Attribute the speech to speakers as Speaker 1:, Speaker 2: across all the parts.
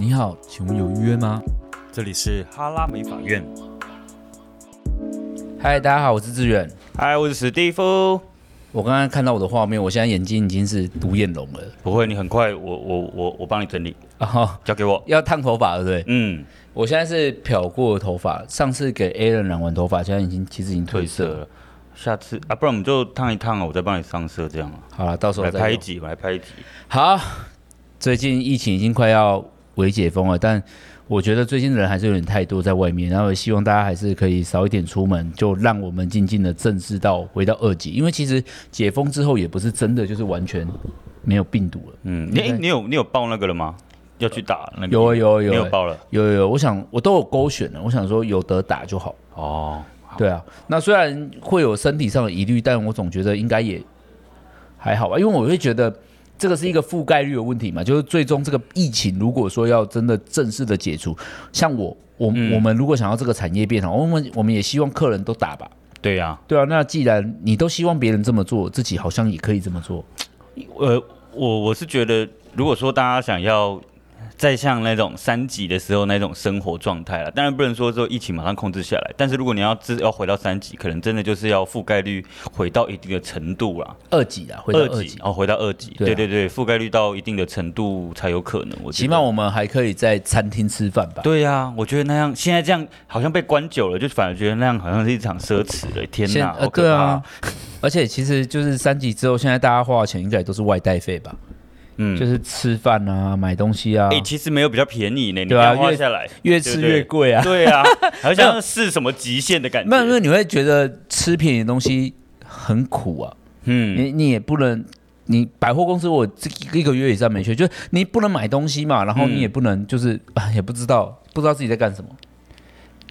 Speaker 1: 你好，请问有预约吗？
Speaker 2: 这里是哈拉美法院。
Speaker 1: 嗨，大家好，我是志远。
Speaker 2: 嗨，我是史蒂夫。
Speaker 1: 我刚刚看到我的画面，我现在眼睛已经是独眼龙了。
Speaker 2: 不会，你很快，我我我我帮你整理。
Speaker 1: 啊哈，
Speaker 2: 交给我。
Speaker 1: 要烫头发，对不对？
Speaker 2: 嗯，
Speaker 1: 我现在是漂过的头发，上次给 Alan 染完头发，现在已经其实已经褪色了。
Speaker 2: 下次啊，不然我们就烫一烫啊，我再帮你上色，这样啊。
Speaker 1: 好了，到时候
Speaker 2: 来拍一集，我来拍一集。
Speaker 1: 好，最近疫情已经快要微解封了，但我觉得最近的人还是有点太多在外面，然后希望大家还是可以少一点出门，就让我们静静的正视到回到二级，因为其实解封之后也不是真的就是完全没有病毒了。
Speaker 2: 嗯，你你有你有报那个了吗？要去打那个？
Speaker 1: 有有有，
Speaker 2: 没有报了？
Speaker 1: 有有有，我想我都有勾选了，我想说有得打就好。
Speaker 2: 哦。
Speaker 1: 对啊，那虽然会有身体上的疑虑，但我总觉得应该也还好吧，因为我会觉得这个是一个覆盖率的问题嘛，就是最终这个疫情如果说要真的正式的解除，像我我、嗯、我们如果想要这个产业变好，我们我们也希望客人都打吧。
Speaker 2: 对呀、啊，
Speaker 1: 对啊，那既然你都希望别人这么做，自己好像也可以这么做。
Speaker 2: 呃，我我是觉得，如果说大家想要。再像那种三级的时候那种生活状态了，当然不能说说疫情马上控制下来，但是如果你要自要回到三级，可能真的就是要覆盖率回到一定的程度了。
Speaker 1: 二级啊，回到二级，
Speaker 2: 哦，回到二级，对，啊、对对对，覆盖率到一定的程度才有可能。我
Speaker 1: 起码我们还可以在餐厅吃饭吧？
Speaker 2: 对呀、啊，我觉得那样现在这样好像被关久了，就反而觉得那样好像是一场奢侈了。天哪，
Speaker 1: 而且其实就是三级之后，现在大家花的钱应该也都是外带费吧？嗯，就是吃饭啊，买东西啊。哎、
Speaker 2: 欸，其实没有比较便宜呢。对啊，花下来
Speaker 1: 越，吃越贵啊。
Speaker 2: 对，对啊，好像是什么极限的感觉。
Speaker 1: 那因为你会觉得吃便宜的东西很苦啊。嗯，你你也不能，你百货公司我这一个月以上没去，就是你不能买东西嘛，然后你也不能就是、嗯、也不知道不知道自己在干什么。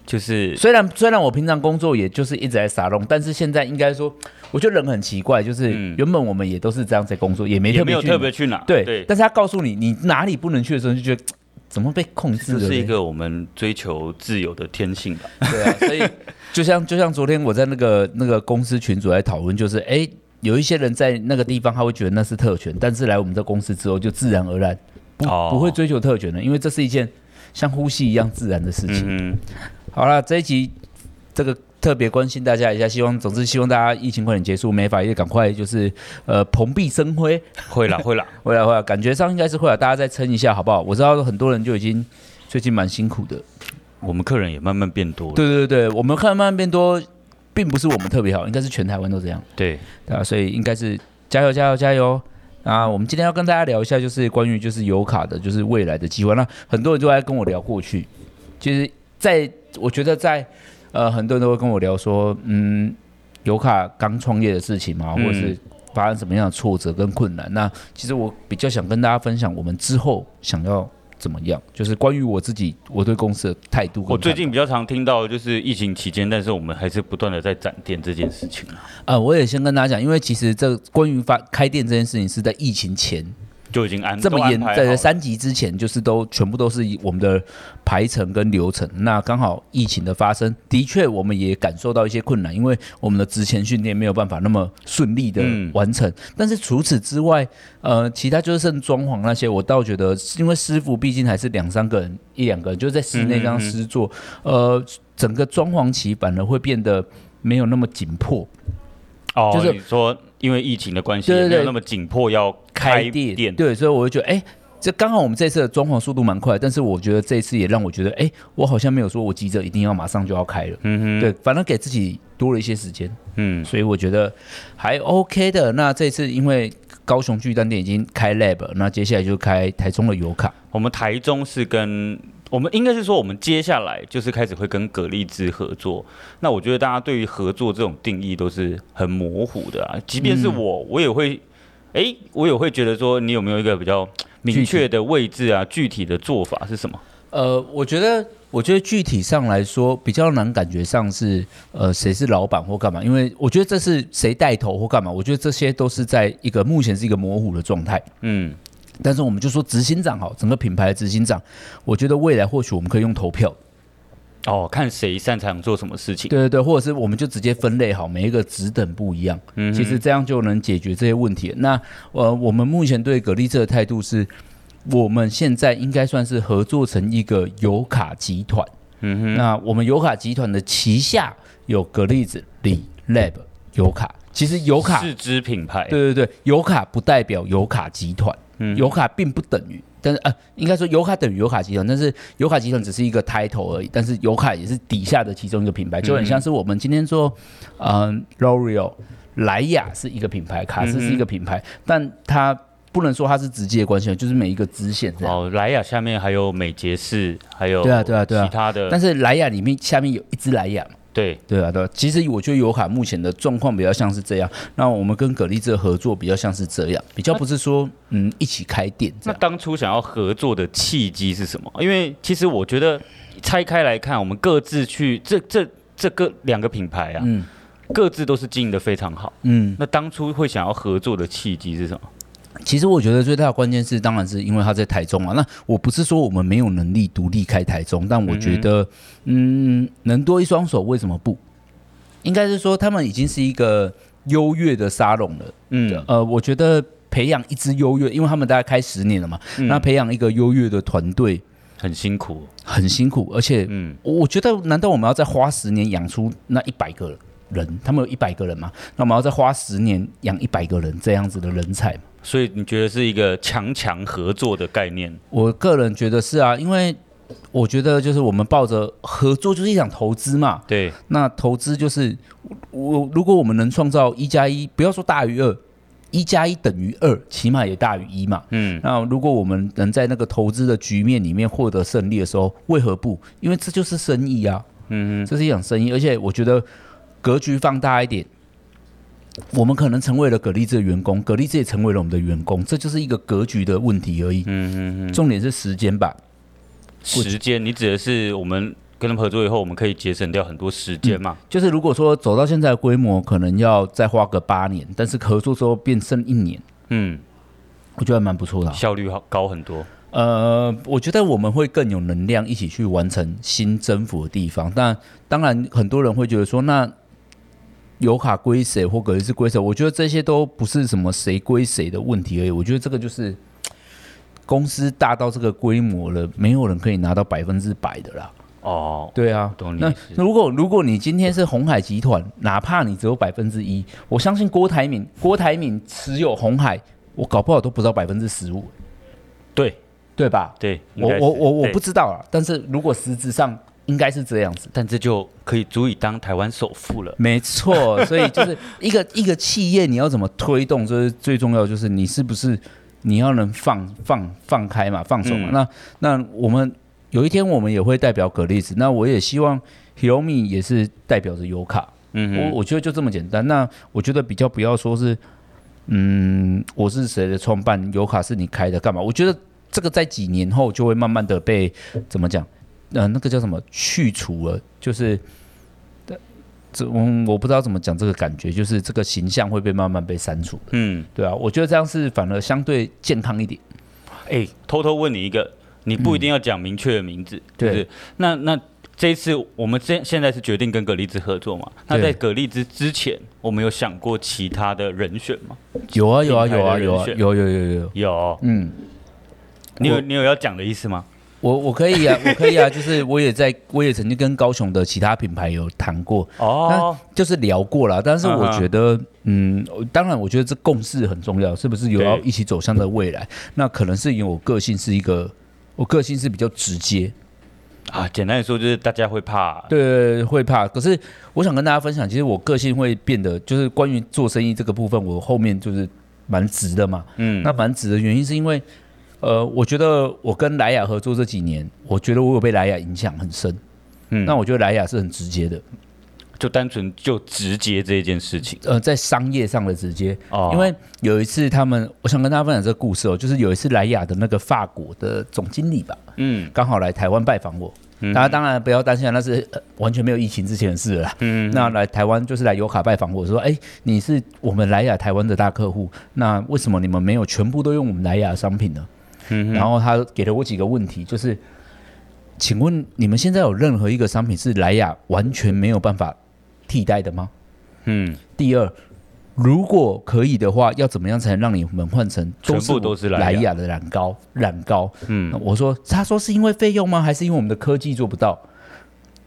Speaker 2: 就是
Speaker 1: 虽然虽然我平常工作也就是一直在撒弄，但是现在应该说，我觉得人很奇怪，就是原本我们也都是这样在工作，也没特别去，没有
Speaker 2: 特别去哪，
Speaker 1: 对对。但是他告诉你你哪里不能去的时候，就觉得怎么被控制了？
Speaker 2: 这是一个我们追求自由的天性吧？
Speaker 1: 对啊，所以 就像就像昨天我在那个那个公司群组来讨论，就是哎，有一些人在那个地方他会觉得那是特权，但是来我们这公司之后就自然而然不不会追求特权了，因为这是一件像呼吸一样自然的事情。嗯。好了，这一集这个特别关心大家一下，希望总之希望大家疫情快点结束，美法也赶快就是呃蓬荜生辉，
Speaker 2: 会了 会了
Speaker 1: 会了会了，感觉上应该是会了，大家再撑一下好不好？我知道很多人就已经最近蛮辛苦的，
Speaker 2: 我们客人也慢慢变多了，
Speaker 1: 对对对，我们客人慢慢变多，并不是我们特别好，应该是全台湾都这样，
Speaker 2: 对
Speaker 1: 对啊，所以应该是加油加油加油啊！我们今天要跟大家聊一下，就是关于就是油卡的，就是未来的计划。那很多人都在跟我聊过去，其实。在，我觉得在，呃，很多人都会跟我聊说，嗯，油卡刚创业的事情嘛，或者是发生什么样的挫折跟困难。嗯、那其实我比较想跟大家分享，我们之后想要怎么样，就是关于我自己我对公司的态度。
Speaker 2: 我最近比较常听到就是疫情期间，但是我们还是不断的在展店这件事情啊。
Speaker 1: 呃，我也先跟大家讲，因为其实这关于发开店这件事情是在疫情前。
Speaker 2: 就已经安
Speaker 1: 这么严，在三级之前，就是都全部都是我们的排程跟流程。那刚好疫情的发生，的确我们也感受到一些困难，因为我们的职前训练没有办法那么顺利的完成。嗯、但是除此之外，呃，其他就是剩装潢那些，我倒觉得，因为师傅毕竟还是两三个人，一两个人就在室内这样施作，呃，整个装潢期反而会变得没有那么紧迫。
Speaker 2: 哦，就是说。因为疫情的关系，没有那么紧迫要开店，
Speaker 1: 对，对，所以我就觉得，哎，这刚好我们这次的装潢速度蛮快，但是我觉得这一次也让我觉得，哎，我好像没有说我急着一定要马上就要开了，嗯哼，对，反正给自己多了一些时间，嗯，所以我觉得还 OK 的。那这次因为高雄巨蛋店已经开 lab，那接下来就开台中的油卡，
Speaker 2: 我们台中是跟。我们应该是说，我们接下来就是开始会跟葛丽兹合作。那我觉得大家对于合作这种定义都是很模糊的啊。即便是我，我也会，哎，我也会觉得说，你有没有一个比较明确的位置啊？具体的做法是什么？
Speaker 1: 呃，我觉得，我觉得具体上来说比较难，感觉上是呃，谁是老板或干嘛？因为我觉得这是谁带头或干嘛？我觉得这些都是在一个目前是一个模糊的状态。嗯。但是我们就说执行长好，整个品牌的执行长，我觉得未来或许我们可以用投票，
Speaker 2: 哦，看谁擅长做什么事情。
Speaker 1: 对对对，或者是我们就直接分类好，每一个职等不一样，嗯，其实这样就能解决这些问题。那呃，我们目前对格力这的态度是，我们现在应该算是合作成一个油卡集团。嗯哼，那我们油卡集团的旗下有格力子、李 Lab 油卡。其实油卡
Speaker 2: 是支品牌，
Speaker 1: 对对对，油卡不代表油卡集团，嗯，油卡并不等于，但是呃，应该说油卡等于油卡集团，但是油卡集团只是一个 title 而已，但是油卡也是底下的其中一个品牌，就很像是我们今天说，嗯，L'Oreal、莱雅是一个品牌，卡诗是一个品牌，但它不能说它是直接关系，就是每一个支线。这样。
Speaker 2: 哦，莱雅下面还有美洁士，还有
Speaker 1: 对啊对啊对啊，
Speaker 2: 其他的，
Speaker 1: 但是莱雅里面下面有一支莱雅。
Speaker 2: 对
Speaker 1: 对啊，对啊，其实我觉得油卡目前的状况比较像是这样。那我们跟格力这合作比较像是这样，比较不是说嗯一起开店。
Speaker 2: 那当初想要合作的契机是什么？因为其实我觉得拆开来看，我们各自去这这这个两个品牌啊，嗯，各自都是经营的非常好。嗯，那当初会想要合作的契机是什么？
Speaker 1: 其实我觉得最大的关键是，当然是因为他在台中啊。那我不是说我们没有能力独立开台中，但我觉得，嗯，嗯，能多一双手为什么不？应该是说他们已经是一个优越的沙龙了。嗯，呃，我觉得培养一支优越，因为他们大概开十年了嘛，嗯、那培养一个优越的团队
Speaker 2: 很辛苦，
Speaker 1: 很辛苦，而且，嗯，我觉得难道我们要再花十年养出那一百个人？他们有一百个人嘛？那我们要再花十年养一百个人这样子的人才？
Speaker 2: 所以你觉得是一个强强合作的概念？
Speaker 1: 我个人觉得是啊，因为我觉得就是我们抱着合作就是一场投资嘛。
Speaker 2: 对，
Speaker 1: 那投资就是我如果我们能创造一加一，不要说大于二，一加一等于二，起码也大于一嘛。嗯，那如果我们能在那个投资的局面里面获得胜利的时候，为何不？因为这就是生意啊。嗯，这是一场生意，而且我觉得格局放大一点。我们可能成为了格力兹的员工，格力兹也成为了我们的员工，这就是一个格局的问题而已。嗯嗯嗯。重点是时间吧？
Speaker 2: 时间，你指的是我们跟他们合作以后，我们可以节省掉很多时间嘛？
Speaker 1: 就是如果说走到现在的规模，可能要再花个八年，但是合作之后变剩一年，嗯，我觉得还蛮不错的，
Speaker 2: 效率好高很多。
Speaker 1: 呃，我觉得我们会更有能量一起去完成新征服的地方。但当然，很多人会觉得说那。油卡归谁或格力是归谁？我觉得这些都不是什么谁归谁的问题而已。我觉得这个就是 公司大到这个规模了，没有人可以拿到百分之百的啦。哦，对啊，那如果如果你今天是红海集团，哪怕你只有百分之一，我相信郭台铭，郭台铭持有红海，我搞不好都不到百分之十五。
Speaker 2: 对，
Speaker 1: 对吧？
Speaker 2: 对，
Speaker 1: 我我我我不知道啊。但是如果实质上。应该是这样子，
Speaker 2: 但这就可以足以当台湾首富了。
Speaker 1: 没错，所以就是 一个一个企业，你要怎么推动，就是最重要，就是你是不是你要能放放放开嘛，放手嘛。嗯、那那我们有一天我们也会代表格力子，那我也希望 Hiromi 也是代表着油卡。嗯，我我觉得就这么简单。那我觉得比较不要说是，嗯，我是谁的创办，油卡是你开的，干嘛？我觉得这个在几年后就会慢慢的被怎么讲？呃，那个叫什么去除了，就是，这我我不知道怎么讲这个感觉，就是这个形象会被慢慢被删除。嗯，对啊，我觉得这样是反而相对健康一点。
Speaker 2: 哎、欸，偷偷问你一个，你不一定要讲明确的名字，嗯、对，对，那那这一次我们现现在是决定跟格力兹合作嘛？那在格力兹之前，我们有想过其他的人选吗？
Speaker 1: 有啊，有啊，有啊，有啊，有有有有
Speaker 2: 有。嗯，你有你有要讲的意思吗？
Speaker 1: 我我可以啊，我可以啊，就是我也在，我也曾经跟高雄的其他品牌有谈过，哦，就是聊过了。但是我觉得，嗯，当然，我觉得这共识很重要，是不是有要一起走向的未来？那可能是因为我个性是一个，我个性是比较直接
Speaker 2: 啊。简单来说，就是大家会怕，
Speaker 1: 对，会怕。可是我想跟大家分享，其实我个性会变得，就是关于做生意这个部分，我后面就是蛮直的嘛。嗯，那蛮直的原因是因为。呃，我觉得我跟莱雅合作这几年，我觉得我有被莱雅影响很深。嗯，那我觉得莱雅是很直接的，
Speaker 2: 就单纯就直接这件事情。
Speaker 1: 呃，在商业上的直接。哦。因为有一次他们，我想跟大家分享这个故事哦，就是有一次莱雅的那个法国的总经理吧，嗯，刚好来台湾拜访我。嗯。大家当然不要担心，那是完全没有疫情之前的事了啦。嗯。那来台湾就是来油卡拜访我说，哎，你是我们莱雅台湾的大客户，那为什么你们没有全部都用我们莱雅的商品呢？嗯，然后他给了我几个问题，就是，请问你们现在有任何一个商品是莱雅完全没有办法替代的吗？嗯。第二，如果可以的话，要怎么样才能让你们换成
Speaker 2: 全部都是
Speaker 1: 莱雅的染膏？染膏，
Speaker 2: 嗯，
Speaker 1: 我说，他说是因为费用吗？还是因为我们的科技做不到？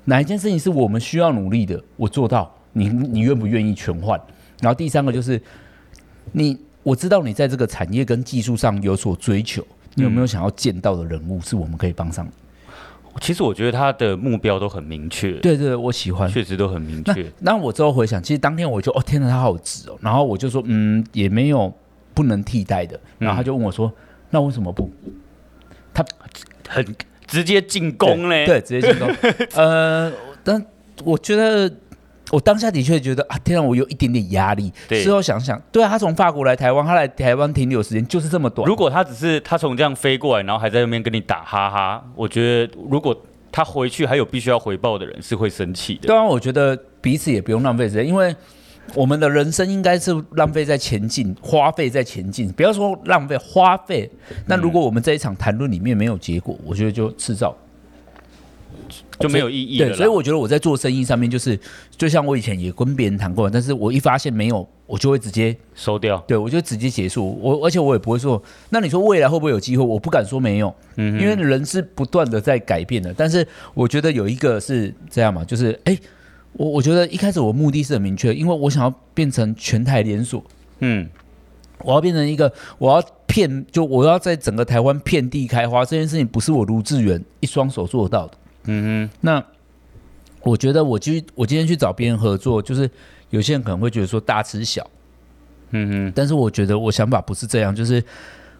Speaker 1: 哪一件事情是我们需要努力的？我做到，你你愿不愿意全换？然后第三个就是你，我知道你在这个产业跟技术上有所追求，你有没有想要见到的人物是我们可以帮上？
Speaker 2: 其实我觉得他的目标都很明确，
Speaker 1: 对对，我喜欢，
Speaker 2: 确实都很明确。
Speaker 1: 那我之后回想，其实当天我就哦，天哪，他好直哦。然后我就说，嗯，也没有不能替代的。然后他就问我说，嗯、那为什么不？他
Speaker 2: 很直接进攻嘞，
Speaker 1: 对，直接进攻。呃，但我觉得。我当下的确觉得啊，天啊，我有一点点压力。事后想想，对啊，他从法国来台湾，他来台湾停留时间就是这么短。
Speaker 2: 如果他只是他从这样飞过来，然后还在那边跟你打哈哈，我觉得如果他回去还有必须要回报的人，是会生气的。
Speaker 1: 对啊，我觉得彼此也不用浪费时间，因为我们的人生应该是浪费在前进，花费在前进。不要说浪费花费，那如果我们这一场谈论里面没有结果，我觉得就制造。
Speaker 2: 就没有意义。
Speaker 1: 对，所以我觉得我在做生意上面，就是就像我以前也跟别人谈过，但是我一发现没有，我就会直接
Speaker 2: 收掉。
Speaker 1: 对，我就直接结束。我而且我也不会说，那你说未来会不会有机会？我不敢说没有，嗯，因为人是不断的在改变的。但是我觉得有一个是这样嘛，就是哎，我我觉得一开始我目的是很明确，因为我想要变成全台连锁，
Speaker 2: 嗯，
Speaker 1: 我要变成一个，我要骗，就我要在整个台湾遍地开花。这件事情不是我卢志远一双手做到的。
Speaker 2: 嗯哼，
Speaker 1: 那我觉得我今我今天去找别人合作，就是有些人可能会觉得说大吃小，
Speaker 2: 嗯哼，
Speaker 1: 但是我觉得我想法不是这样，就是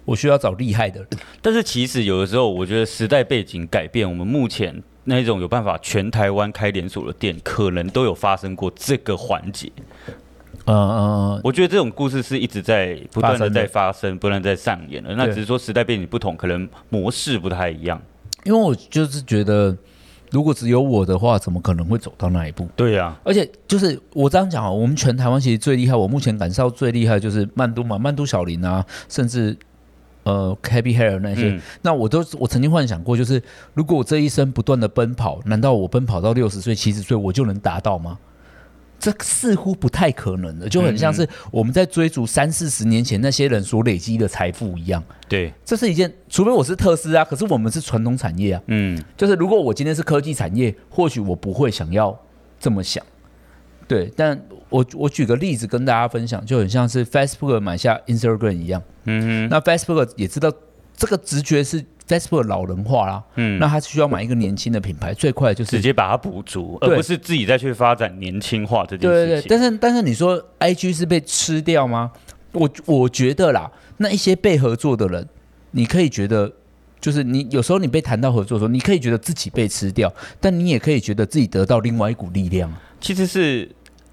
Speaker 1: 我需要找厉害的人。
Speaker 2: 但是其实有的时候，我觉得时代背景改变，我们目前那种有办法全台湾开连锁的店，可能都有发生过这个环节。
Speaker 1: 嗯嗯嗯，
Speaker 2: 我觉得这种故事是一直在不断的在发生，不断在上演的。那只是说时代背景不同，可能模式不太一样。
Speaker 1: 因为我就是觉得。如果只有我的话，怎么可能会走到那一步？
Speaker 2: 对呀、啊，
Speaker 1: 而且就是我这样讲啊，我们全台湾其实最厉害，我目前感受到最厉害就是曼都嘛，曼都小林啊，甚至呃 Kaby Hair 那些，嗯、那我都我曾经幻想过，就是如果我这一生不断的奔跑，难道我奔跑到六十岁、七十岁，我就能达到吗？这似乎不太可能的，就很像是我们在追逐三四十年前那些人所累积的财富一样。
Speaker 2: 对，
Speaker 1: 这是一件，除非我是特斯拉，可是我们是传统产业啊。
Speaker 2: 嗯，
Speaker 1: 就是如果我今天是科技产业，或许我不会想要这么想。对，但我我举个例子跟大家分享，就很像是 Facebook 买下 Instagram 一样。
Speaker 2: 嗯哼，
Speaker 1: 那 Facebook 也知道这个直觉是。Facebook 老人化啦，嗯，那他需要买一个年轻的品牌，最快就是
Speaker 2: 直接把它补足，而不是自己再去发展年轻化这件事情。对对对，
Speaker 1: 但是但是你说 IG 是被吃掉吗？我我觉得啦，那一些被合作的人，你可以觉得，就是你有时候你被谈到合作的时候，你可以觉得自己被吃掉，但你也可以觉得自己得到另外一股力量，
Speaker 2: 其实是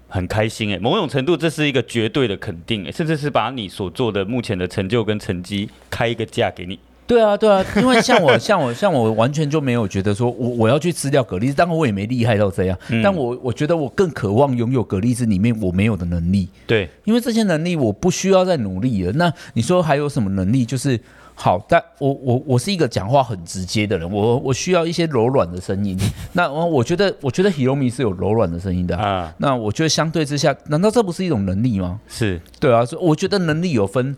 Speaker 2: 很开心诶，某种程度这是一个绝对的肯定诶，甚至是把你所做的目前的成就跟成绩开一个价给你。
Speaker 1: 对啊，对啊，因为像我，像我，像我，完全就没有觉得说我我要去吃掉蛤蜊，当然我也没厉害到这样，嗯、但我我觉得我更渴望拥有蛤蜊子里面我没有的能力。
Speaker 2: 对，
Speaker 1: 因为这些能力我不需要再努力了。那你说还有什么能力？就是好，但我我我是一个讲话很直接的人，我我需要一些柔软的声音。那我我觉得我觉得 Hiromi 是有柔软的声音的啊。那我觉得相对之下，难道这不是一种能力吗？
Speaker 2: 是
Speaker 1: 对啊，所以我觉得能力有分。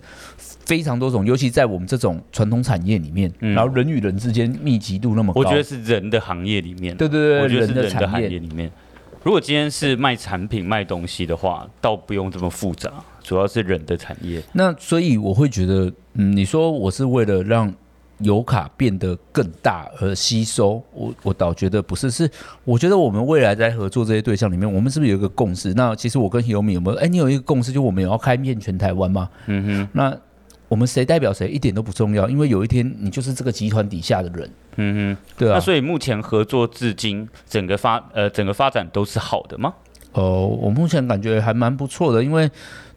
Speaker 1: 非常多种，尤其在我们这种传统产业里面，嗯、然后人与人之间密集度那么高，
Speaker 2: 我觉得是人的行业里面，
Speaker 1: 对对对，
Speaker 2: 我觉得是人的行业里面。如果今天是卖产品卖东西的话，倒不用这么复杂，主要是人的产业。
Speaker 1: 那所以我会觉得，嗯，你说我是为了让油卡变得更大而吸收，我我倒觉得不是，是我觉得我们未来在合作这些对象里面，我们是不是有一个共识？那其实我跟 Hiromi 有没有？哎，你有一个共识，就我们也要开遍全台湾吗？
Speaker 2: 嗯哼，
Speaker 1: 那。我们谁代表谁一点都不重要，因为有一天你就是这个集团底下的人。
Speaker 2: 嗯哼，
Speaker 1: 对啊。
Speaker 2: 那所以目前合作至今，整个发呃整个发展都是好的吗？
Speaker 1: 哦，我目前感觉还蛮不错的，因为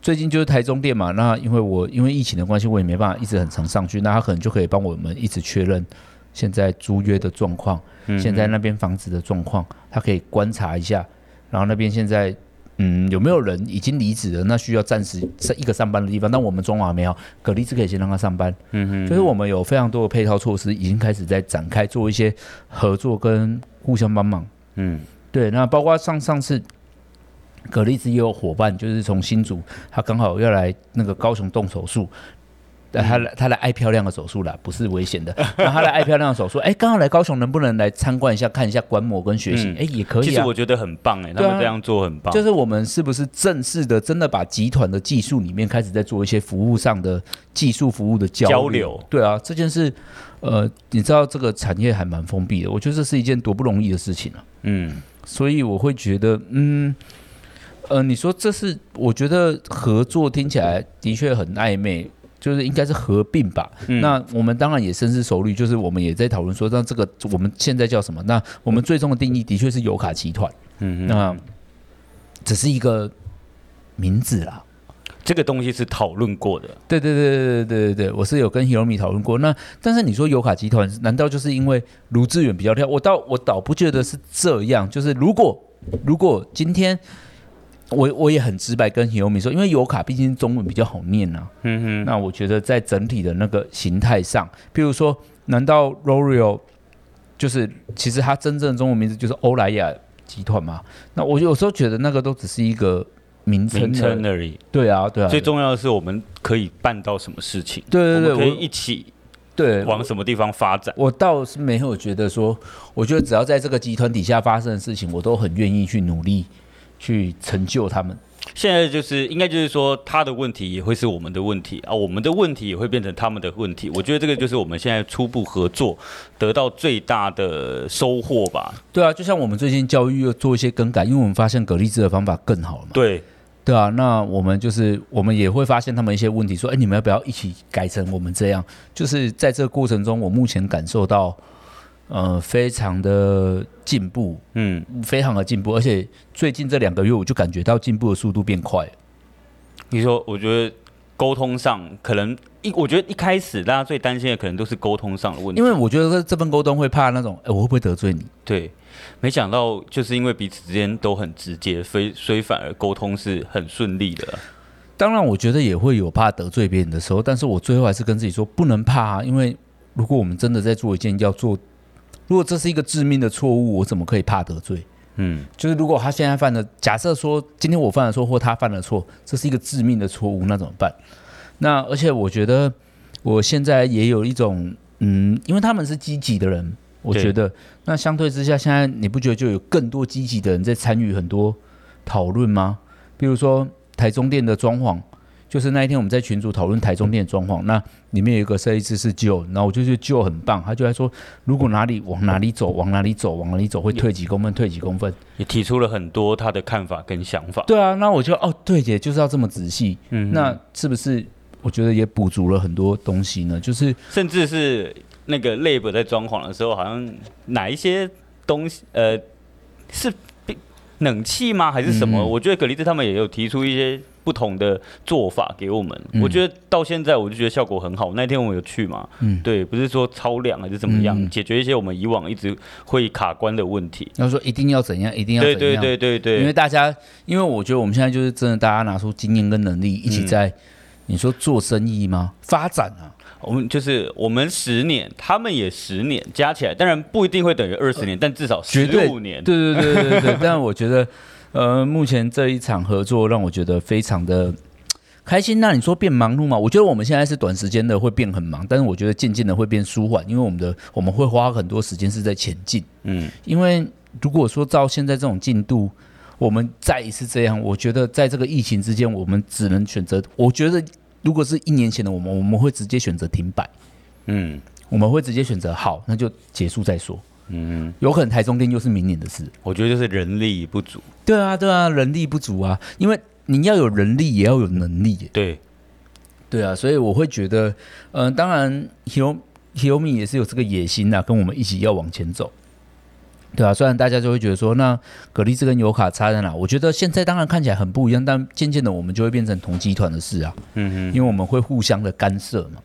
Speaker 1: 最近就是台中店嘛，那因为我因为疫情的关系，我也没办法一直很常上去，那他可能就可以帮我们一直确认现在租约的状况，嗯、现在那边房子的状况，他可以观察一下，然后那边现在。嗯，有没有人已经离职了？那需要暂时在一个上班的地方。但我们中华没有，蛤蜊是可以先让他上班。
Speaker 2: 嗯哼，
Speaker 1: 就是我们有非常多的配套措施，已经开始在展开做一些合作跟互相帮忙。
Speaker 2: 嗯，
Speaker 1: 对。那包括上上次蛤蜊汁也有伙伴，就是从新竹，他刚好要来那个高雄动手术。他来，他来爱漂亮的手术啦，不是危险的。然后他来爱漂亮的手术，哎，刚好来高雄，能不能来参观一下，看一下观摩跟学习？哎、嗯，也可以啊。
Speaker 2: 其实我觉得很棒哎、欸，他们这样做很棒。
Speaker 1: 就是我们是不是正式的，真的把集团的技术里面开始在做一些服务上的技术服务的交流，交流？对啊，这件事，呃，你知道这个产业还蛮封闭的，我觉得这是一件多不容易的事情啊。嗯，所以我会觉得，嗯，呃，你说这是，我觉得合作听起来的确很暧昧。就是应该是合并吧，嗯，那我们当然也深思熟虑，就是我们也在讨论说，那这个我们现在叫什么？那我们最终的定义的确是油卡集团，嗯，那只是一个名字啦，
Speaker 2: 这个东西是讨论过的，
Speaker 1: 对对对对对对对，我是有跟 Hiromi 讨论过。那但是你说油卡集团，难道就是因为卢志远比较跳？我倒我倒不觉得是这样，就是如果如果今天。我我也很直白跟 Hiromi 说，因为尤卡毕竟中文比较好念呐、啊。嗯哼。那我觉得在整体的那个形态上，譬如说，难道 L'Oreal 就是其实它真正的中文名字就是欧莱雅集团吗？那我有时候觉得那个都只是一个名称
Speaker 2: 而已。
Speaker 1: 对啊，对啊。
Speaker 2: 最重要的是我们可以办到什么事情？
Speaker 1: 对对对，
Speaker 2: 我们可以一起对往什么地方发展
Speaker 1: 我？我倒是没有觉得说，我觉得只要在这个集团底下发生的事情，我都很愿意去努力。去成就他们，
Speaker 2: 现在就是应该就是说，他的问题也会是我们的问题啊，我们的问题也会变成他们的问题。我觉得这个就是我们现在初步合作得到最大的收获吧。
Speaker 1: 对啊，就像我们最近教育又做一些更改，因为我们发现蛤蜊汁的方法更好了嘛。
Speaker 2: 对，
Speaker 1: 对啊，那我们就是我们也会发现他们一些问题，说，哎，你们要不要一起改成我们这样？就是在这个过程中，我目前感受到。呃，非常的进步，嗯，非常的进步，而且最近这两个月，我就感觉到进步的速度变快。
Speaker 2: 你说，我觉得沟通上可能一，我觉得一开始大家最担心的可能都是沟通上的问题，
Speaker 1: 因为我觉得这份沟通会怕那种，哎，我会不会得罪你？
Speaker 2: 对，没想到就是因为彼此之间都很直接，所以所以反而沟通是很顺利的。
Speaker 1: 当然，我觉得也会有怕得罪别人的时候，但是我最后还是跟自己说，不能怕啊，因为如果我们真的在做一件要做。如果这是一个致命的错误，我怎么可以怕得罪？嗯，就是如果他现在犯了，假设说今天我犯了错，或他犯了错，这是一个致命的错误，那怎么办？那而且我觉得我现在也有一种，嗯，因为他们是积极的人，我觉得那相对之下，现在你不觉得就有更多积极的人在参与很多讨论吗？比如说台中店的装潢。就是那一天我们在群组讨论台中店的装潢，那里面有一个设计师是 Joe，然后我就觉得 Joe 很棒，他就在说，如果哪里往哪里走，往哪里走，往哪里走会退几公分，退几公分，
Speaker 2: 也提出了很多他的看法跟想法。
Speaker 1: 对啊，那我就哦，对姐就是要这么仔细，嗯，那是不是我觉得也补足了很多东西呢？就是
Speaker 2: 甚至是那个 Lab 在装潢的时候，好像哪一些东西，呃，是冷气吗？还是什么？嗯、我觉得蛤蜊汁他们也有提出一些。不同的做法给我们，嗯，我觉得到现在我就觉得效果很好。那天我们有去嘛，嗯，对，不是说超量还是怎么样，嗯，解决一些我们以往一直会卡关的问题。
Speaker 1: 要说一定要怎样，一定要怎样，
Speaker 2: 对对对对对，
Speaker 1: 因为大家，因为我觉得我们现在就是真的，大家拿出经验跟能力，一起在，嗯，你说做生意吗？发展啊，
Speaker 2: 我们就是我们十年，他们也十年，加起来当然不一定会等于二十年，呃，但至少十五年。
Speaker 1: 对对对对对对，但我觉得。呃，目前这一场合作让我觉得非常的开心。那你说变忙碌吗？我觉得我们现在是短时间的会变很忙，但是我觉得渐渐的会变舒缓，因为我们的我们会花很多时间是在前进。嗯，因为如果说照现在这种进度，我们再一次这样，我觉得在这个疫情之间，我们只能选择。我觉得如果是一年前的我们，我们会直接选择停摆。嗯，我们会直接选择好，那就结束再说。嗯，有可能台中店又是明年的事。
Speaker 2: 我觉得就是人力不足。
Speaker 1: 对啊，对啊，人力不足啊，因为你要有人力，也要有能力。
Speaker 2: 对，
Speaker 1: 对啊，所以我会觉得，嗯、呃，当然，Hiro Hiromi 也是有这个野心呐、啊，跟我们一起要往前走。对啊，虽然大家就会觉得说，那蛤蜊汁跟尤卡差在哪？我觉得现在当然看起来很不一样，但渐渐的我们就会变成同集团的事啊。嗯哼，因为我们会互相的干涉嘛。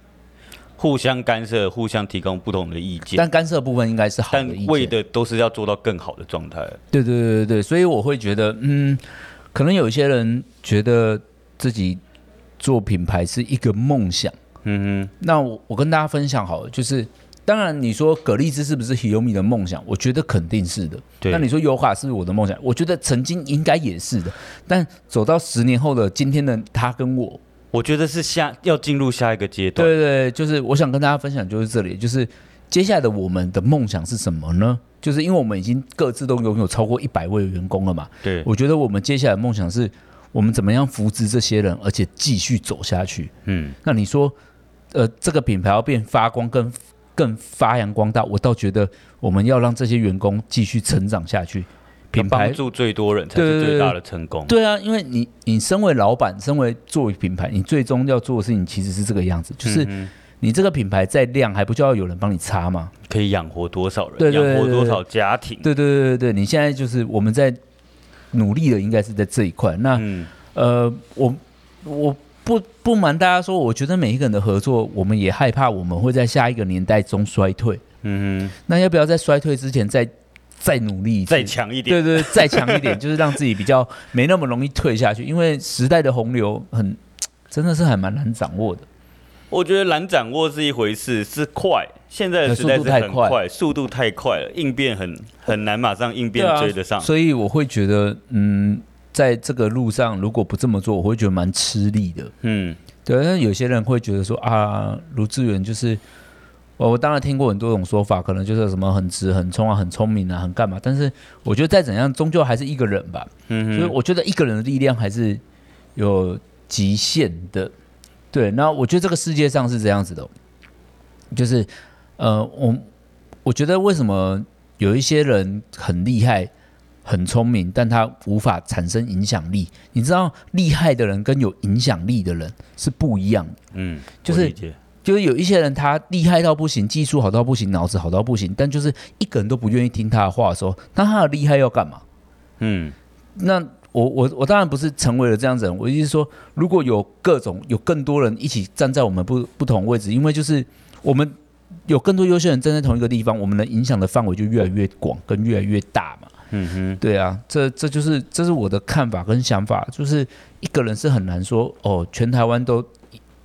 Speaker 2: 互相干涉，互相提供不同的意见，
Speaker 1: 但干涉部分应该是好的意见，
Speaker 2: 但为的都是要做到更好的状态。
Speaker 1: 对对对对对，所以我会觉得，嗯，可能有些人觉得自己做品牌是一个梦想，嗯哼。那我我跟大家分享好了，就是当然你说蛤蜊汁是不是 Hiromi 的梦想？我觉得肯定是的。
Speaker 2: 对。
Speaker 1: 那你说尤卡是不是我的梦想？我觉得曾经应该也是的。但走到十年后的今天的他跟我，
Speaker 2: 我觉得是下要进入下一个阶段。
Speaker 1: 对对，就是我想跟大家分享，就是这里，就是接下来的我们的梦想是什么呢？就是因为我们已经各自都拥有超过一百位员工了嘛。
Speaker 2: 对。
Speaker 1: 我觉得我们接下来的梦想是。我们怎么样扶植这些人，而且继续走下去？嗯，那你说，呃，这个品牌要变发光，更更发扬光大，我倒觉得我们要让这些员工继续成长下去，品牌
Speaker 2: 帮助最多人才是最大的成功。
Speaker 1: 对，啊，因为你你身为老板，身为作为品牌，你最终要做的事情其实是这个样子，就是你这个品牌再亮，还不就要有人帮你擦吗？
Speaker 2: 可以养活多少人？对对对对，养活多少家庭？
Speaker 1: 对对对对对，你现在就是我们在。努力的应该是在这一块。那、嗯、呃，我我不不瞒大家说，我觉得每一个人的合作，我们也害怕我们会在下一个年代中衰退。嗯哼，那要不要在衰退之前再再努力，
Speaker 2: 再强一点？
Speaker 1: 对对，对，再强一点，就是让自己比较没那么容易退下去。因为时代的洪流很真的是还蛮难掌握的。
Speaker 2: 我觉得难掌握是一回事，是快。现在的时代是很快，速度太快了，应变很很难，马上应变追得上。
Speaker 1: 所以我会觉得，嗯，在这个路上，如果不这么做，我会觉得蛮吃力的。嗯，对。那有些人会觉得说啊，卢志远就是，我我当然听过很多种说法，可能就是什么很直、很冲啊、很聪明啊、很干嘛。但是我觉得再怎样，终究还是一个人吧。嗯，所以我觉得一个人的力量还是有极限的。对，那我觉得这个世界上是这样子的，就是，呃，我我觉得为什么有一些人很厉害、很聪明，但他无法产生影响力？你知道，厉害的人跟有影响力的人是不一样的。嗯，就是就是有一些人他厉害到不行，技术好到不行，脑子好到不行，但就是一个人都不愿意听他的话的时候，那他的厉害要干嘛？嗯，那。我我我当然不是成为了这样子人，我意思是说，如果有各种有更多人一起站在我们不不同位置，因为就是我们有更多优秀人站在同一个地方，我们的影响的范围就越来越广，跟越来越大嘛。嗯哼，对啊，这这就是这是我的看法跟想法，就是一个人是很难说哦，全台湾都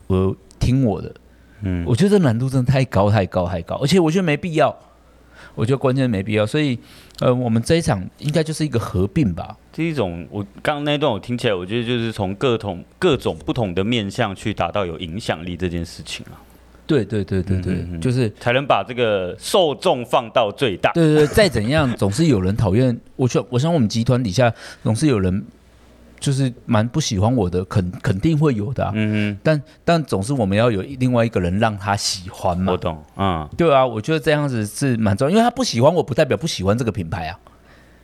Speaker 1: 我听我的，嗯，我觉得这难度真的太高太高太高，而且我觉得没必要。我觉得关键没必要，所以，呃，我们这一场应该就是一个合并吧。
Speaker 2: 这一种，我刚刚那段我听起来，我觉得就是从各种各种不同的面向去达到有影响力这件事情啊。
Speaker 1: 对对对对对，嗯嗯，就是
Speaker 2: 才能把这个受众放到最大。
Speaker 1: 对对对，再怎样，总是有人讨厌。我想，我想我们集团底下总是有人。就是蛮不喜欢我的，肯肯定会有的，啊，嗯哼，但但总是我们要有另外一个人让他喜欢嘛。
Speaker 2: 我懂，嗯，
Speaker 1: 对啊，我觉得这样子是蛮重要，因为他不喜欢我不代表不喜欢这个品牌啊。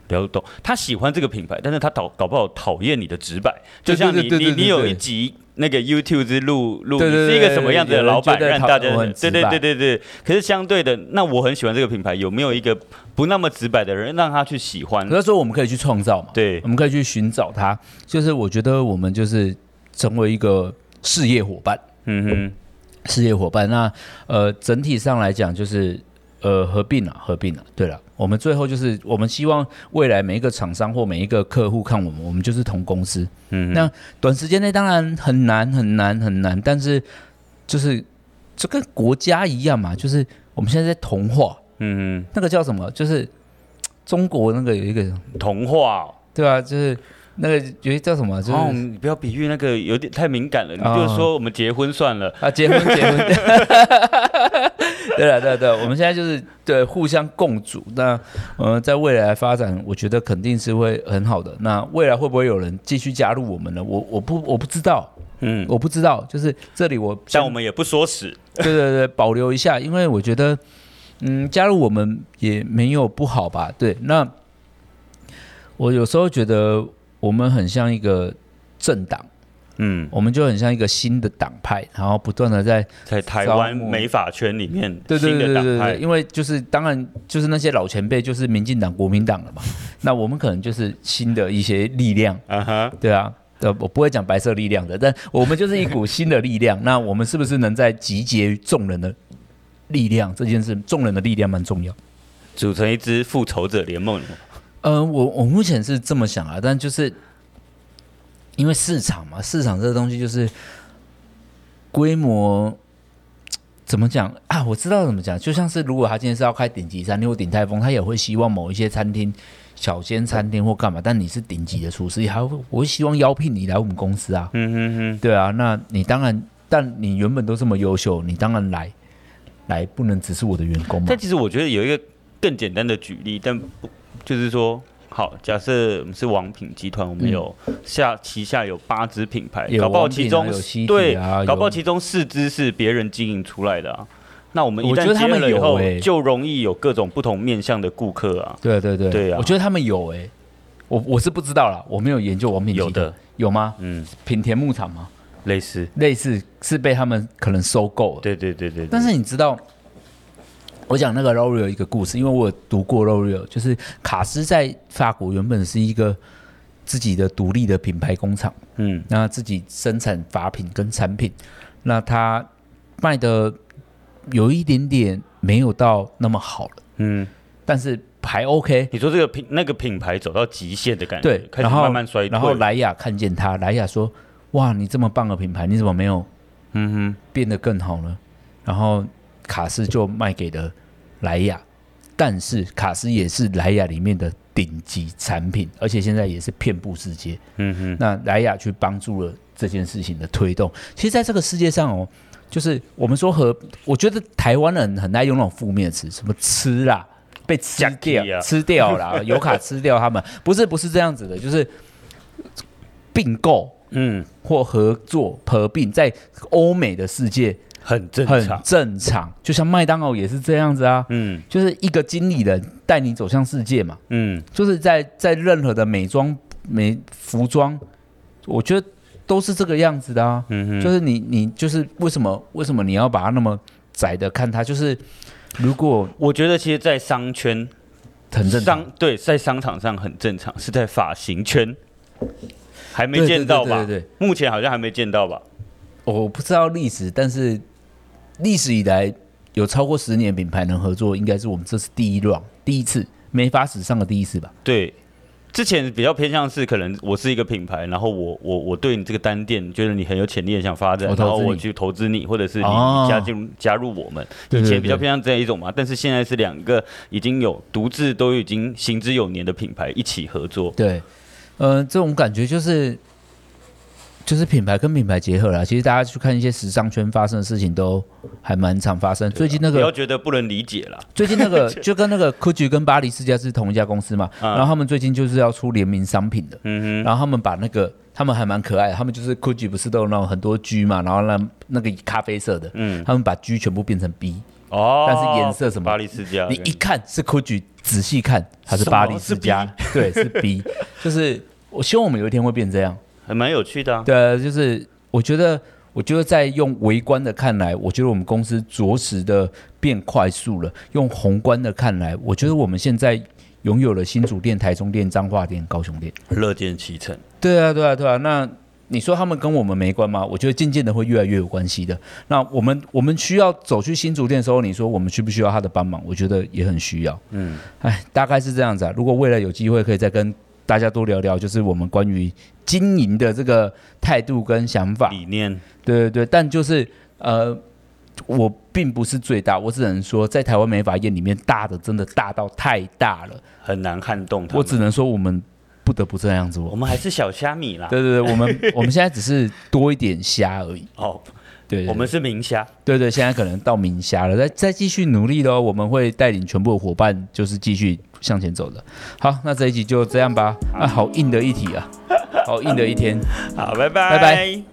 Speaker 2: 不要懂，他喜欢这个品牌，但是他讨搞不好讨厌你的直白，就像你你你有一集。那个 YouTube 是录录是一个什么样子的老板，让大家对对对对对。可是相对的，那我很喜欢这个品牌，有没有一个不那么直白的人让他去喜欢？
Speaker 1: 那时候我们可以去创造嘛，
Speaker 2: 对，
Speaker 1: 我们可以去寻找他。就是我觉得我们就是成为一个事业伙伴，嗯哼，事业伙伴。那呃，整体上来讲就是。呃，合并了，合并了。对了，我们最后就是，我们希望未来每一个厂商或每一个客户看我们，我们就是同公司。嗯，那短时间内当然很难，很难，很难。但是就是就跟国家一样嘛，就是我们现在在同化。嗯嗯，那个叫什么？就是中国那个有一个
Speaker 2: 同化，
Speaker 1: 对啊？就是。那个有些叫什么？就是、哦、
Speaker 2: 你不要比喻那个有点太敏感了。哦、你就说我们结婚算了
Speaker 1: 啊，结婚结婚。对了对了对，我们现在就是对互相共主。那呃，在未来发展，我觉得肯定是会很好的。那未来会不会有人继续加入我们呢？我我不我不知道，嗯，我不知道。就是这里我，
Speaker 2: 但我们也不说死。
Speaker 1: 对对对，保留一下，因为我觉得，嗯，加入我们也没有不好吧？对，那我有时候觉得。我们很像一个政党，嗯，我们就很像一个新的党派，然后不断的在
Speaker 2: 在台湾美法圈里面，
Speaker 1: 对对对对对，因为就是当然就是那些老前辈就是民进党、国民党了嘛，那我们可能就是新的一些力量，啊哈，对啊，呃，我不会讲白色力量的，但我们就是一股新的力量，那我们是不是能在集结众人的力量？这件事，众人的力量蛮重要，
Speaker 2: 组成一支复仇者联盟。
Speaker 1: 嗯、呃，我我目前是这么想啊，但就是因为市场嘛，市场这个东西就是规模怎么讲啊？我知道怎么讲，就像是如果他今天是要开顶级餐厅或鼎泰丰，他也会希望某一些餐厅、小间餐厅或干嘛，但你是顶级的厨师，还会我会希望邀聘你来我们公司啊。
Speaker 2: 嗯嗯嗯，
Speaker 1: 对啊，那你当然，但你原本都这么优秀，你当然来来不能只是我的员工嘛。
Speaker 2: 但其实我觉得有一个更简单的举例，但不就是说。好，假设我们是王品集团，我们有下旗下有八支品牌，搞不好其中对，搞不好其中四支是别人经营出来的啊。那我们一旦接了以后，就容易有各种不同面向的顾客啊。
Speaker 1: 对对对，
Speaker 2: 对啊，
Speaker 1: 我觉得他们有哎，我我是不知道啦，我没有研究王品集团有的有吗？嗯，品田牧场吗？
Speaker 2: 类似
Speaker 1: 类似是被他们可能收购了。
Speaker 2: 对对对对，
Speaker 1: 但是你知道。我讲那个 L'Oreal 一个故事，因为我有读过 L'Oreal，就是卡斯在法国原本是一个自己的独立的品牌工厂，嗯，那自己生产法品跟产品，那他卖的有一点点没有到那么好了，嗯，但是还 OK。
Speaker 2: 你说这个品那个品牌走到极限的感觉，
Speaker 1: 对，
Speaker 2: 开始慢慢衰退，
Speaker 1: 然后莱雅看见他，莱雅说：“哇，你这么棒的品牌，你怎么没有，嗯哼，变得更好呢？”然后卡斯就卖给了。莱雅，但是卡斯也是莱雅里面的顶级产品，而且现在也是遍布世界。嗯哼，那莱雅去帮助了这件事情的推动。其实，在这个世界上哦，就是我们说和，我觉得台湾人很爱用那种负面词，什么吃啦，被吃掉，啊、吃掉啦，油卡吃掉他们，不是不是这样子的，就是并购，嗯，或合作合并，在欧美的世界。
Speaker 2: 很正常，
Speaker 1: 很正常，就像麦当劳也是这样子啊，嗯，就是一个经理人带你走向世界嘛，嗯，就是在在任何的美妆美服装，我觉得都是这个样子的啊，嗯哼，就是你你就是为什么为什么你要把它那么窄的看它？就是如果
Speaker 2: 我觉得其实，在商圈
Speaker 1: 很正常，
Speaker 2: 对，在商场上很正常，是在发型圈还没见到吧？对对对，目前好像还没见到吧？
Speaker 1: 我不知道历史，但是。历史以来有超过十年品牌能合作，应该是我们这是第一 round 第一次美发史上的第一次吧？
Speaker 2: 对，之前比较偏向是可能我是一个品牌，然后我我我对你这个单店觉得你很有潜力，想发展，然后我去投资你，或者是你加进、哦、加入我们。以前比较偏向这样一种嘛，但是现在是两个已经有独自都已经行之有年的品牌一起合作。
Speaker 1: 对，呃，这种感觉就是。就是品牌跟品牌结合了，其实大家去看一些时尚圈发生的事情，都还蛮常发生。啊、最近那个不
Speaker 2: 要觉得不能理解了。
Speaker 1: 最近那个 就跟那个 GUCCI 跟巴黎世家是同一家公司嘛，嗯、然后他们最近就是要出联名商品的。嗯哼。然后他们把那个他们还蛮可爱的，他们就是 GUCCI 不是都有那种很多 G 嘛，然后那那个咖啡色的，嗯，他们把 G 全部变成 B。哦。但是颜色什么？
Speaker 2: 巴黎世家。
Speaker 1: 你一看是 GUCCI，仔细看它是巴黎世家，对，是 B。就是我希望我们有一天会变这样。
Speaker 2: 还蛮有趣的啊，
Speaker 1: 对，就是我觉得，我觉得在用微观的看来，我觉得我们公司着实的变快速了。用宏观的看来，我觉得我们现在拥有了新竹店、台中店、彰化店、高雄店，
Speaker 2: 乐见其成。
Speaker 1: 对啊，对啊，对啊。那你说他们跟我们没关吗？我觉得渐渐的会越来越有关系的。那我们我们需要走去新竹店的时候，你说我们需不需要他的帮忙？我觉得也很需要。嗯，哎，大概是这样子啊。如果未来有机会，可以再跟。大家多聊聊，就是我们关于经营的这个态度跟想法、
Speaker 2: 理念。
Speaker 1: 对对对，但就是呃，我并不是最大，我只能说，在台湾美发业里面，大的真的大到太大了，
Speaker 2: 很难撼动它。
Speaker 1: 我只能说，我们不得不这样子。
Speaker 2: 我们还是小虾米啦。
Speaker 1: 对对对，我们我们现在只是多一点虾而已。哦。对，
Speaker 2: 我们是明虾，
Speaker 1: 对对，现在可能到明虾了，再再继续努力喽。我们会带领全部的伙伴，就是继续向前走的。好，那这一集就这样吧。啊，好硬的一题啊，好硬的一天。
Speaker 2: 好，拜拜，
Speaker 1: 拜拜。